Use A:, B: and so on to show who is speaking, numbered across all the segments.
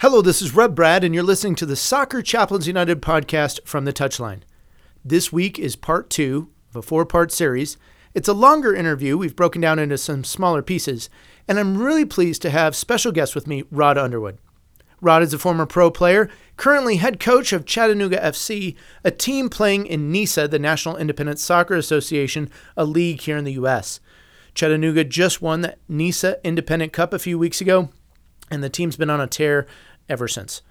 A: Hello, this is Rev Brad, and you're listening to the Soccer Chaplains United podcast from the Touchline. This week is part two of a four part series. It's a longer interview. We've broken down into some smaller pieces, and I'm really pleased to have special guest with me, Rod Underwood. Rod is a former pro player, currently head coach of Chattanooga FC, a team playing in NISA, the National Independent Soccer Association, a league here in the U.S. Chattanooga just won the NISA Independent Cup a few weeks ago, and the team's been on a tear ever since.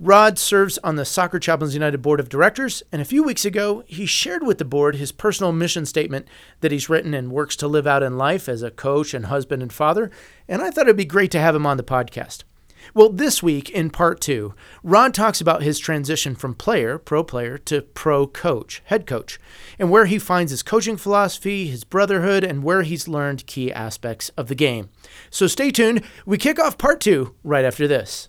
A: Rod serves on the Soccer Chaplains United Board of Directors, and a few weeks ago, he shared with the board his personal mission statement that he's written and works to live out in life as a coach and husband and father, and I thought it'd be great to have him on the podcast. Well, this week in part two, Rod talks about his transition from player, pro player, to pro coach, head coach, and where he finds his coaching philosophy, his brotherhood, and where he's learned key aspects of the game. So stay tuned. We kick off part two right after this.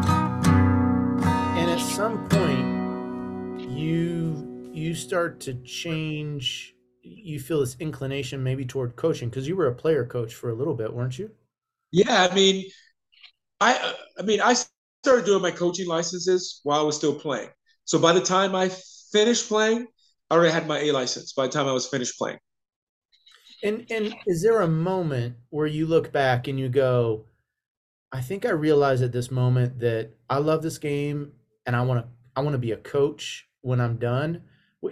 A: You start to change. You feel this inclination maybe toward coaching because you were a player coach for a little bit, weren't you?
B: Yeah, I mean, I I mean, I started doing my coaching licenses while I was still playing. So by the time I finished playing, I already had my A license. By the time I was finished playing.
A: And and is there a moment where you look back and you go, I think I realize at this moment that I love this game and I want to I want to be a coach when I'm done.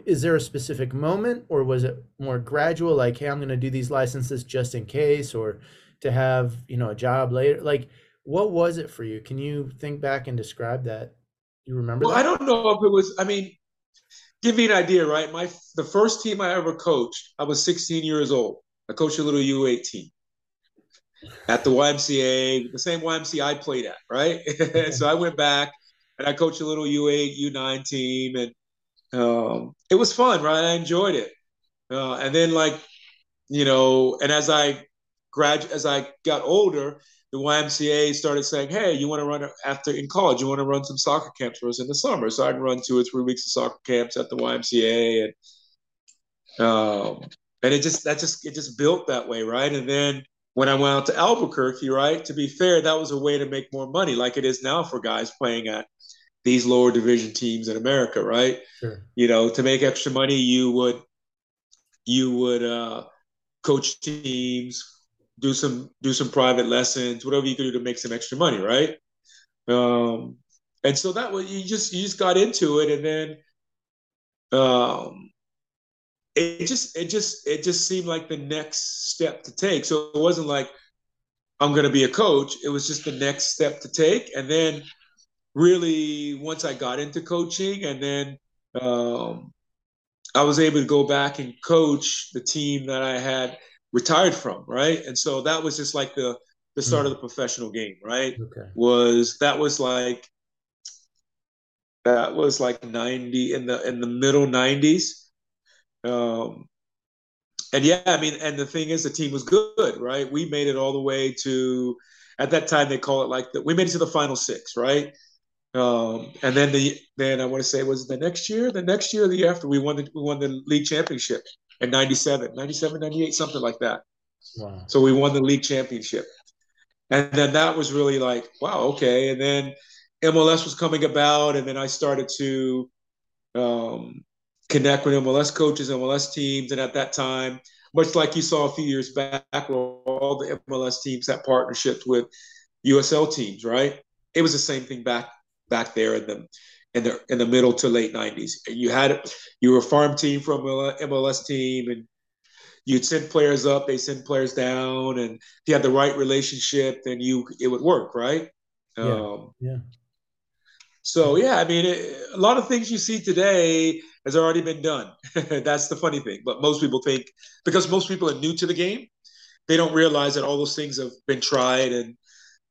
A: Is there a specific moment or was it more gradual like hey, I'm going to do these licenses just in case or to have, you know, a job later? Like what was it for you? Can you think back and describe that? You remember
B: Well,
A: that?
B: I don't know if it was I mean, give me an idea, right? My the first team I ever coached, I was 16 years old. I coached a little U18 at the YMCA, the same YMCA I played at, right? so I went back and I coached a little U8, U9 team, and um, it was fun, right? I enjoyed it. Uh, and then, like, you know, and as I grad, as I got older, the YMCA started saying, "Hey, you want to run after in college? You want to run some soccer camps for us in the summer?" So I'd run two or three weeks of soccer camps at the YMCA, and um, and it just that just it just built that way, right? And then when I went out to Albuquerque, right? To be fair, that was a way to make more money, like it is now for guys playing at these lower division teams in America, right?
A: Sure.
B: You know, to make extra money, you would you would uh, coach teams, do some do some private lessons, whatever you could do to make some extra money, right? Um, and so that was you just you just got into it, and then um, it just it just it just seemed like the next step to take. So it wasn't like I'm going to be a coach. It was just the next step to take, and then really once I got into coaching, and then um, I was able to go back and coach the team that I had retired from, right? And so that was just like the the start of the professional game, right?
A: Okay.
B: Was that was like that was like 90 in the in the middle 90s. Um and yeah, I mean, and the thing is the team was good, right? We made it all the way to at that time they call it like the, we made it to the final six, right? Um, and then the then I want to say was the next year, the next year, the year after we won the we won the league championship in 97, 97, 98, something like that.
A: Wow.
B: So we won the league championship. And then that was really like, wow, okay. And then MLS was coming about, and then I started to um, connect with MLS coaches, MLS teams. And at that time, much like you saw a few years back, where all the MLS teams had partnerships with USL teams, right? It was the same thing back back there in the in the in the middle to late '90s. You had you were a farm team from an MLS team, and you'd send players up, they send players down, and if you had the right relationship, then you it would work, right?
A: Yeah.
B: Um,
A: Yeah.
B: so yeah, I mean, it, a lot of things you see today has already been done. That's the funny thing. But most people think because most people are new to the game, they don't realize that all those things have been tried, and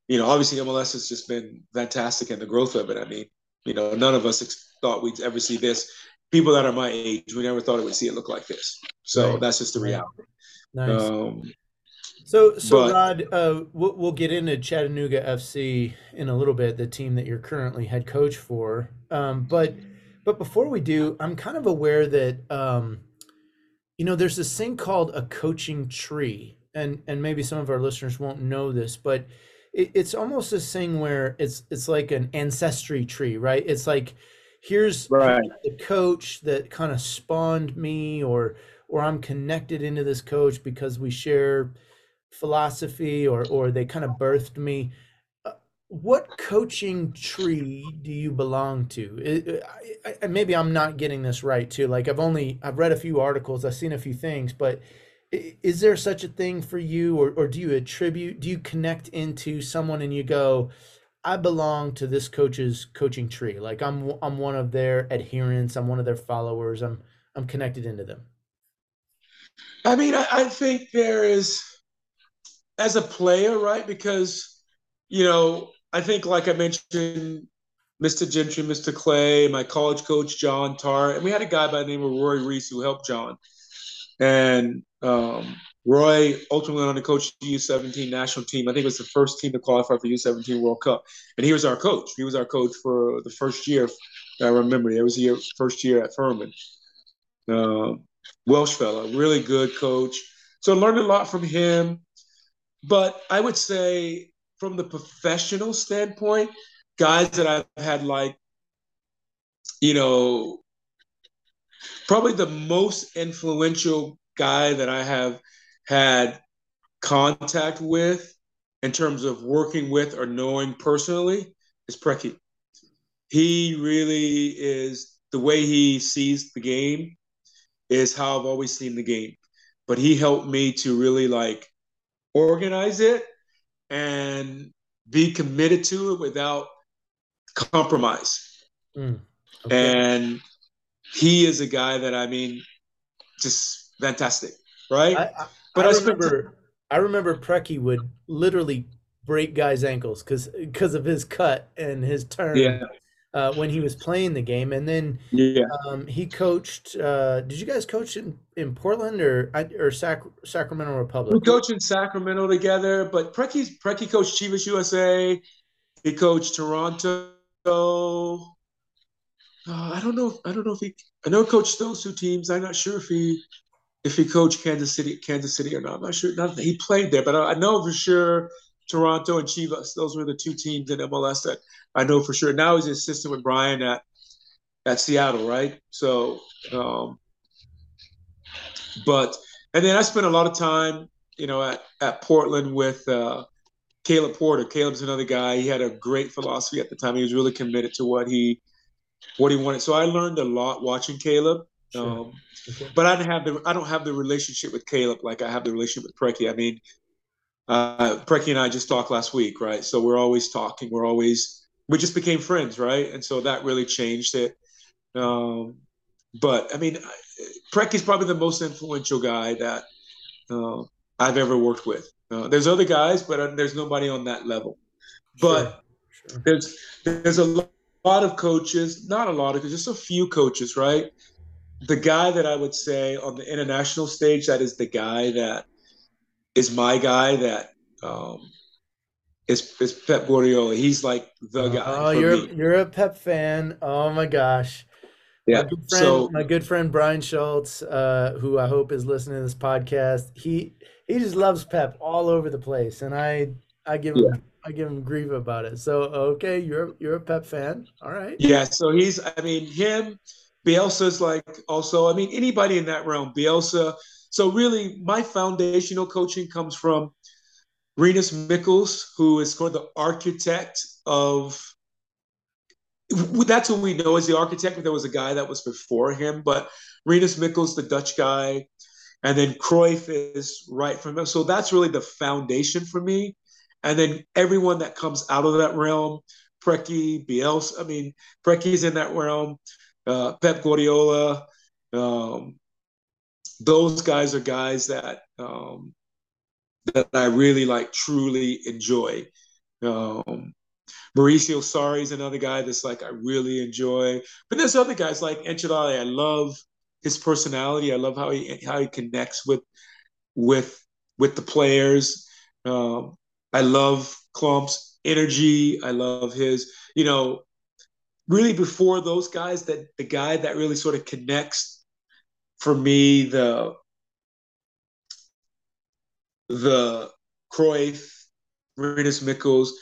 B: you know, obviously MLS has just been fantastic and the growth of it. I mean, you know, none of us ex- thought we'd ever see this. People that are my age, we never thought it would see it look like this. So
A: Right.
B: that's just the reality.
A: Nice.
B: Um,
A: So, so
B: But-
A: Rod, uh, we'll, we'll get into Chattanooga FC in a little bit, the team that you're currently head coach for. Um, but, but before we do, I'm kind of aware that, um, you know, there's this thing called a coaching tree, and and maybe some of our listeners won't know this, but it, it's almost this thing where it's it's like an ancestry tree, right? It's like here's
B: Right.
A: the coach that kind of spawned me, or or I'm connected into this coach because we share philosophy or or they kind of birthed me Uh, what coaching tree do you belong to I- I, I, maybe i'm not getting this right too like i've only i've read a few articles i've seen a few things but is there such a thing for you or, or do you attribute do you connect into someone and you go i belong to this coach's coaching tree like i'm i'm one of their adherents i'm one of their followers i'm i'm connected into them
B: I mean, I, I think there is, as a player, right? Because, you know, I think, like I mentioned, Mr. Gentry, Mr. Clay, my college coach, John Tarr, and we had a guy by the name of Roy Rees who helped John. And um, Roy ultimately went on to coach the U17 national team. I think it was the first team to qualify for the U17 World Cup. And he was our coach. He was our coach for the first year. I remember it was the year, first year at Furman. Um, Welsh fella, really good coach. So I learned a lot from him. But I would say, from the professional standpoint, guys that I've had like, you know, probably the most influential guy that I have had contact with in terms of working with or knowing personally is Preki. He really is the way he sees the game is how I've always seen the game. But he helped me to really like organize it and be committed to it without compromise.
A: Mm,
B: And he is a guy that I mean, just fantastic, right?
A: I, I,
B: But
A: I
B: I
A: remember I remember Preki would literally break guys' ankles because because of his cut and his turn
B: yeah,
A: uh, when he was playing the game, and then
B: yeah.
A: um, he coached. Uh, did you guys coach in, in Portland or or Sac- Sacramento Republic?
B: We coached in Sacramento together, but Preki's Preki coached Chivas USA. He coached Toronto. Uh, I don't know. I don't know if he. I know he coached those two teams. I'm not sure if he if he coached Kansas City, Kansas City or not. I'm not sure. Not he played there, but I, I know for sure Toronto and Chivas. Those were the two teams in MLS that I know for sure. Now he's an assistant with Brian at at Seattle, right? So, um, but and then I spent a lot of time, you know, at at Portland with uh, Caleb Porter. Caleb's another guy. He had a great philosophy at the time. He was really committed to what he what he wanted. So I learned a lot watching Caleb.
A: Sure.
B: Um,
A: Okay.
B: but I didn't have the I don't have the relationship with Caleb like I have the relationship with Preki. I mean, uh, Preki and I just talked last week, right? So we're always talking. We're always we just became friends, right? And so that really changed it. Um, but I mean, Preki's probably the most influential guy that uh, I've ever worked with. Uh, there's other guys, but uh, there's nobody on that level. But
A: Sure, sure.
B: there's there's a lot of coaches, not a lot of, just a few coaches, right? The guy that I would say on the international stage, that is the guy that is my guy that um, is is Pep Guardiola. He's like the guy.
A: Oh, you're
B: me.
A: you're a Pep fan. Oh my gosh.
B: yeah.
A: My good friend,
B: So
A: my good friend Brian Schultz, uh, who I hope is listening to this podcast, he he just loves Pep all over the place, and I I give him I give him grief about it. So okay, you're you're a Pep fan, all right?
B: Yeah, so he's, I mean, him, Bielsa's like also, I mean, anybody in that realm, Bielsa. So really, my foundational coaching comes from Rinus Michels, who is of the architect of. That's what we know as the architect, but there was a guy that was before him. But Rinus Michels, the Dutch guy, and then Cruyff is right from him. So that's really the foundation for me. And then everyone that comes out of that realm, Preki, Bielsa. I mean, Preki's in that realm. Uh, Pep Guardiola. Um, those guys are guys that um, that I really like truly enjoy. Um, Maurizio Sarri is another guy that's like I really enjoy. But there's other guys like Ancelotti. I love his personality. I love how he how he connects with with with the players. Um, I love Klopp's energy. I love his, you know, really before those guys that the guy that really sort of connects for me the the Cruyff, Rinus Michels,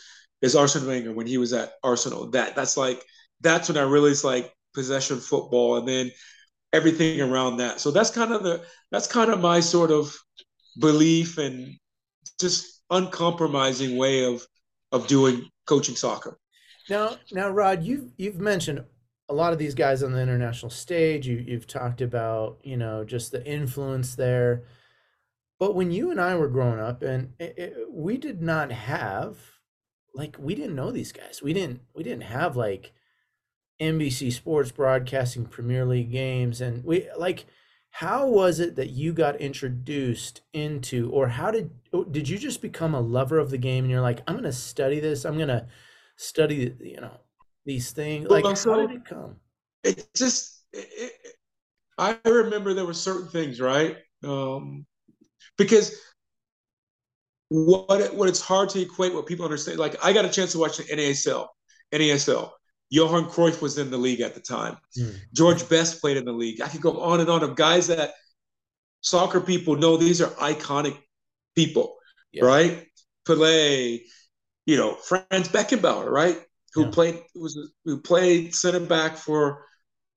B: is Arsene Wenger when he was at Arsenal. That that's like that's when I really like possession football, and then everything around that. So that's kind of the that's kind of my sort of belief and just uncompromising way of of doing coaching soccer.
A: Now, now, Rod, you've you've mentioned a lot of these guys on the international stage. You you've talked about you know just the influence there. But when you and I were growing up, and it, it, we did not have like we didn't know these guys. We didn't we didn't have like NBC Sports broadcasting Premier League games and we like how was it that you got introduced into or how did oh, did you just become a lover of the game and you're like I'm going to study this. I'm going to study you know these things like well, so how did it come?
B: It just it, it, I remember there were certain things, right? Um because what what it's hard to equate what people understand. Like I got a chance to watch the NASL, NASL. Johan Cruyff was in the league at the time. Mm. George Best played in the league. I could go on and on of guys that soccer people know these are iconic people, yeah. right? Pelé, you know, Franz Beckenbauer, right? Who yeah. played was who played center back for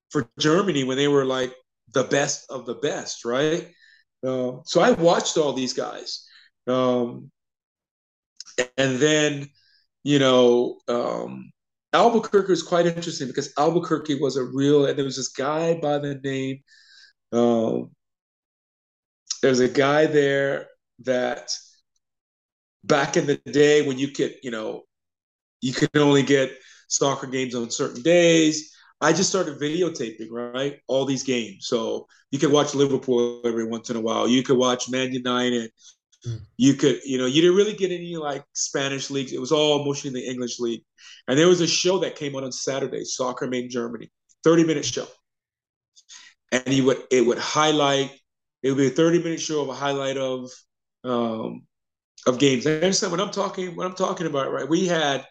B: for Germany when they were like the best of the best, right? Uh, so I watched all these guys. Um, and then, you know, um, Albuquerque is quite interesting because Albuquerque was a real, and there was this guy by the name, um, there's a guy there that back in the day when you could, you know, you could only get soccer games on certain days. I just started videotaping, right? All these games. So you could watch Liverpool every once in a while. You could watch Man United. Mm. You could, you know, you didn't really get any like Spanish leagues. It was all mostly in the English league. And there was a show that came on on Saturday, Soccer Made Germany, 30 minute show. And he would it would highlight, it would be a 30 minute show of a highlight of um of games. I understand what I'm talking what I'm talking about, right? We had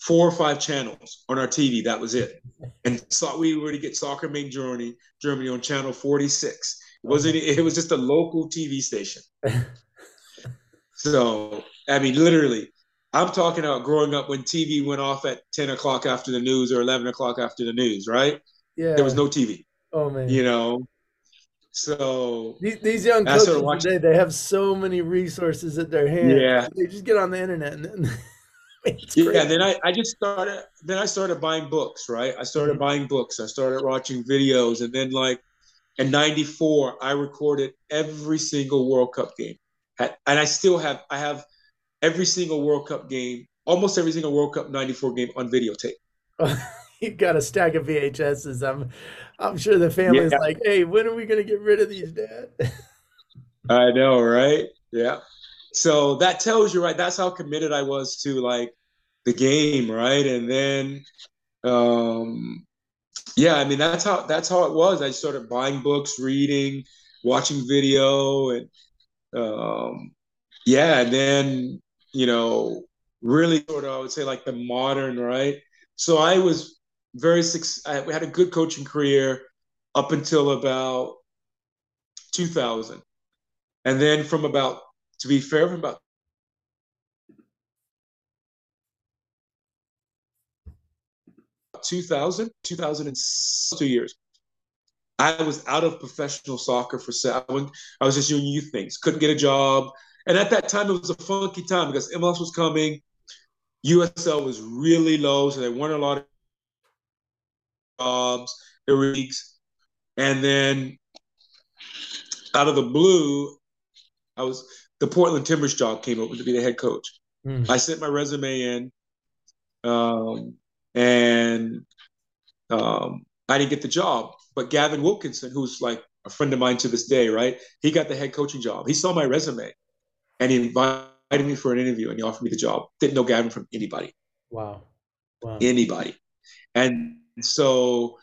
B: four or five channels on our TV. That was it. And so we were to get Soccer main Germany, Germany on channel 46. It wasn't it was just a local TV station. So, I mean, literally, I'm talking about growing up when TV went off at 10 o'clock after the news or 11 o'clock after the news, right?
A: Yeah.
B: There was no TV.
A: Oh, man.
B: You know? So
A: these, these young coaches today, they have so many resources at their hands.
B: Yeah.
A: They just get on the internet and then
B: yeah, then I, I just started then I started buying books, right? I started mm-hmm. buying books. I started watching videos and then like in 94 I recorded every single World Cup game and I still have I have every single World Cup game, almost every single World Cup '94 game on videotape.
A: you got a stack of VHSs. I'm I'm sure the family's yeah. like, "Hey, when are we going to get rid of these, Dad?"
B: I know, right? Yeah. So that tells you, right? That's how committed I was to like the game, right? And then, um, yeah, I mean, that's how that's how it was. I started buying books, reading, watching video, and um, yeah, and then you know, really sort of, I would say like the modern, right? So I was very I had a good coaching career up until about 2000, and then from about, to be fair, from about 2000, 2002 years. I was out of professional soccer for seven. I was just doing youth things. Couldn't get a job, and at that time it was a funky time because MLS was coming. USL was really low, so there weren't a lot of jobs. Were leagues, and then out of the blue, I was the Portland Timbers job came up to be the head coach. Mm. I sent my resume in, um, and um, I didn't get the job. But Gavin Wilkinson, who's like a friend of mine to this day, right? He got the head coaching job. He saw my resume and he invited me for an interview, and he offered me the job. Didn't know Gavin from anybody.
A: Wow.
B: Wow. Anybody. And so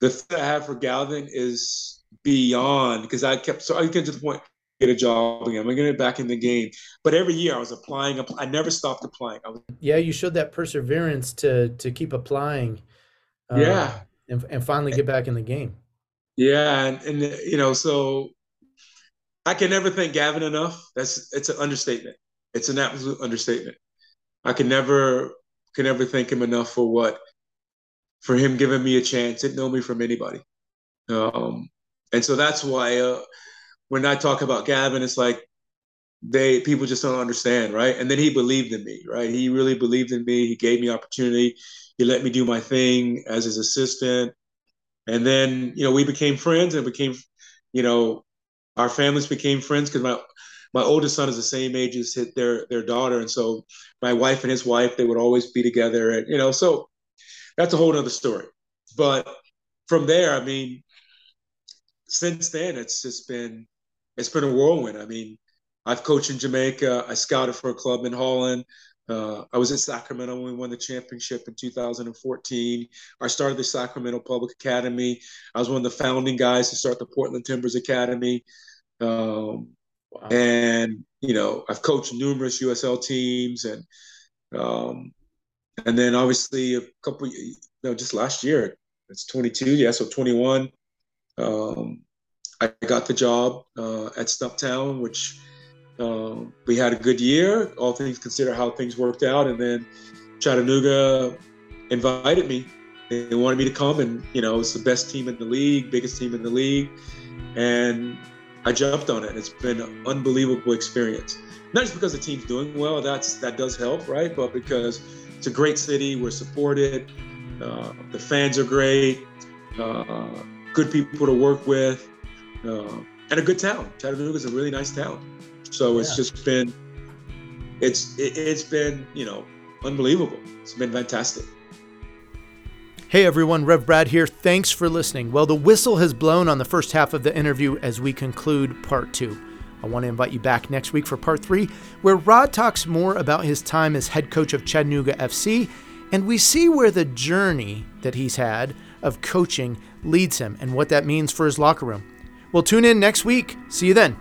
B: the thing I have for Gavin is beyond because I kept so I get to the point get a job again. I'm gonna get back in the game. But every year I was applying. I never stopped applying. Was,
A: yeah, you showed that perseverance to to keep applying.
B: Uh, yeah,
A: and, and finally get back in the game.
B: Yeah, and, and you know, so I can never thank Gavin enough. That's it's an understatement. It's an absolute understatement. I can never can never thank him enough for what for him giving me a chance. Didn't know me from anybody. Um, and so that's why uh, when I talk about Gavin, it's like they people just don't understand, right? And then he believed in me, right? He really believed in me. He gave me opportunity. He let me do my thing as his assistant. And then, you know, we became friends and became, you know, our families became friends because my my oldest son is the same age as their their daughter, and so my wife and his wife they would always be together, and you know, so that's a whole other story. But from there, I mean, since then it's just been it's been a whirlwind. I mean, I've coached in Jamaica. I scouted for a club in Holland. Uh, I was in Sacramento when we won the championship in 2014. I started the Sacramento Republic Academy. I was one of the founding guys to start the Portland Timbers Academy. Um, wow. And you know, I've coached numerous USL teams, and um, and then obviously a couple, know, just last year, it's 22, yeah, so 21. Um, I got the job uh, at Stumptown, which um, we had a good year, all things considered, how things worked out. And then Chattanooga invited me. They wanted me to come, and you know, it's the best team in the league, biggest team in the league, and I jumped on it. It's been an unbelievable experience. Not just because the team's doing well, that's that does help, right? But because it's a great city, we're supported, uh, the fans are great, uh, good people to work with, uh, and a good town. Chattanooga is a really nice town. So it's yeah. just been, it's it, it's been you know unbelievable. It's been fantastic.
A: Hey everyone, Rev Brad here. Thanks for listening. Well, the whistle has blown on the first half of the interview as we conclude part two. I want to invite you back next week for part three, where Rod talks more about his time as head coach of Chattanooga FC, and we see where the journey that he's had of coaching leads him and what that means for his locker room. We'll tune in next week. See you then.